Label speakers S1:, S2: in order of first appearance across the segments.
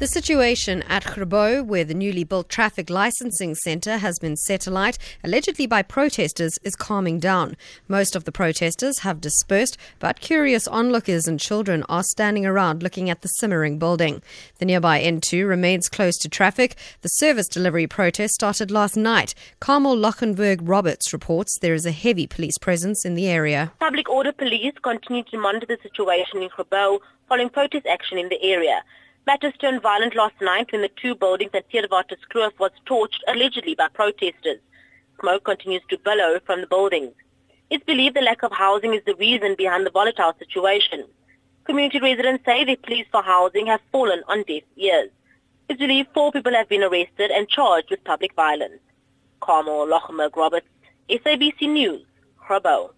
S1: The situation at Grabouw, where the newly built traffic licensing centre has been set alight, allegedly by protesters, is calming down. Most of the protesters have dispersed, but curious onlookers and children are standing around looking at the simmering building. The nearby N2 remains closed to traffic. The service delivery protest started last night. Carmel Lochenberg Roberts reports there is a heavy police presence in the area.
S2: Public order police continue to monitor the situation in Grabouw following protest action in the area. Matters turned violent last night when the two buildings at Theewaterskloof was torched allegedly by protesters. Smoke continues to billow from the buildings. It's believed the lack of housing is the reason behind the volatile situation. Community residents say their pleas for housing have fallen on deaf ears. It's believed four people have been arrested and charged with public violence. Carmel Loggenberg-Roberts, SABC News, Grabouw.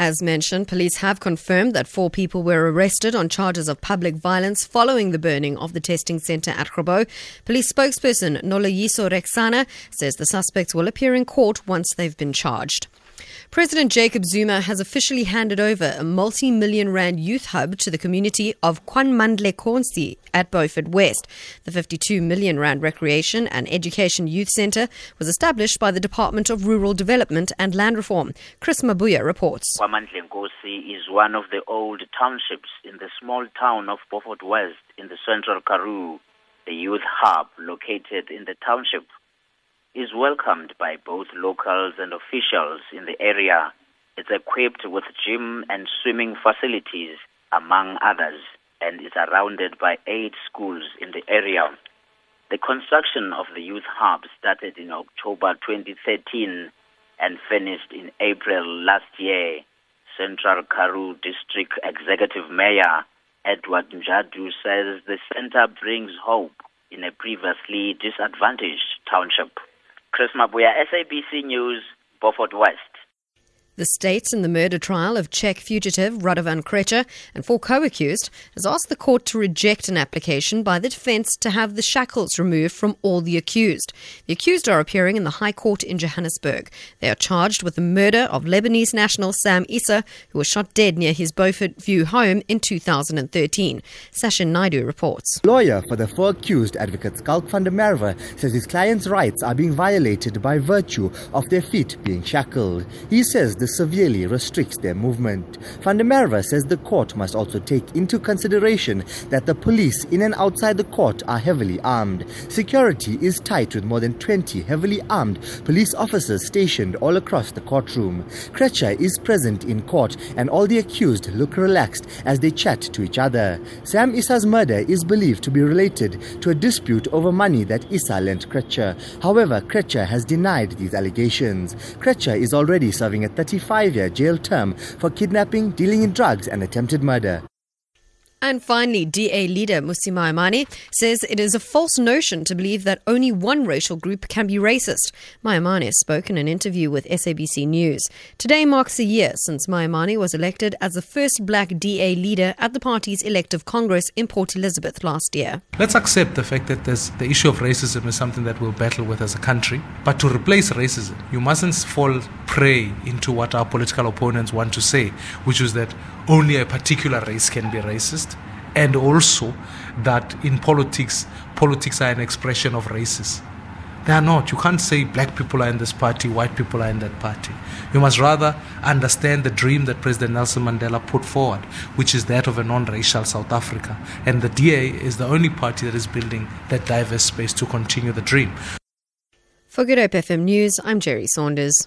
S1: As mentioned, police have confirmed that four people were arrested on charges of public violence following the burning of the testing centre at Grabouw. Police spokesperson Noloyiso Rwexana says the suspects will appear in court once they've been charged. President Jacob Zuma has officially handed over a multi million rand youth hub to the community of KwaMandlenkosi at Beaufort West. The 52 million rand recreation and education youth centre was established by the Department of Rural Development and Land Reform. Chris Mabuya reports.
S3: KwaMandlenkosi is one of the old townships in the small town of Beaufort West in the central Karoo. The youth hub located in the township is welcomed by both locals and officials in the area. It's equipped with gym and swimming facilities, among others, and is surrounded by eight schools in the area. The construction of the youth hub started in October 2013 and finished in April last year. Central Karoo District Executive Mayor Edward Njadu says the center brings hope in a previously disadvantaged township. Chris Mabuya, SABC News, Beaufort West.
S1: The states in the murder trial of Czech fugitive Radovan Krejcir and four co-accused has asked the court to reject an application by the defence to have the shackles removed from all the accused. The accused are appearing in the High Court in Johannesburg. They are charged with the murder of Lebanese national Sam Issa, who was shot dead near his Bedfordview home in 2013. Sashin Naidu reports.
S4: Lawyer for the four accused, advocate Schalk van der Merwe, says his client's rights are being violated by virtue of their feet being shackled. He says the severely restricts their movement. Van der Merwe says the court must also take into consideration that the police in and outside the court are heavily armed. Security is tight with more than 20 heavily armed police officers stationed all across the courtroom. Krejcir is present in court and all the accused look relaxed as they chat to each other. Sam Issa's murder is believed to be related to a dispute over money that Issa lent Krejcir. However, Krejcir has denied these allegations. Krejcir is already serving a 30 25 year jail term for kidnapping, dealing in drugs, and attempted murder.
S1: And finally, DA leader Mmusi Maimane says it is a false notion to believe that only one racial group can be racist. Maimane spoke in an interview with SABC News. Today marks a year since Maimane was elected as the first black DA leader at the party's elective congress in Port Elizabeth last year.
S5: Let's accept the fact that the issue of racism is something that we'll battle with as a country. But to replace racism, you mustn't fall prey into what our political opponents want to say, which is that only a particular race can be racist, and also that in politics, politics are an expression of races. They are not. You can't say black people are in this party, white people are in that party. You must rather understand the dream that President Nelson Mandela put forward, which is that of a non racial South Africa. And the DA is the only party that is building that diverse space to continue the dream.
S1: For Good Hope FM News, I'm Jerry Saunders.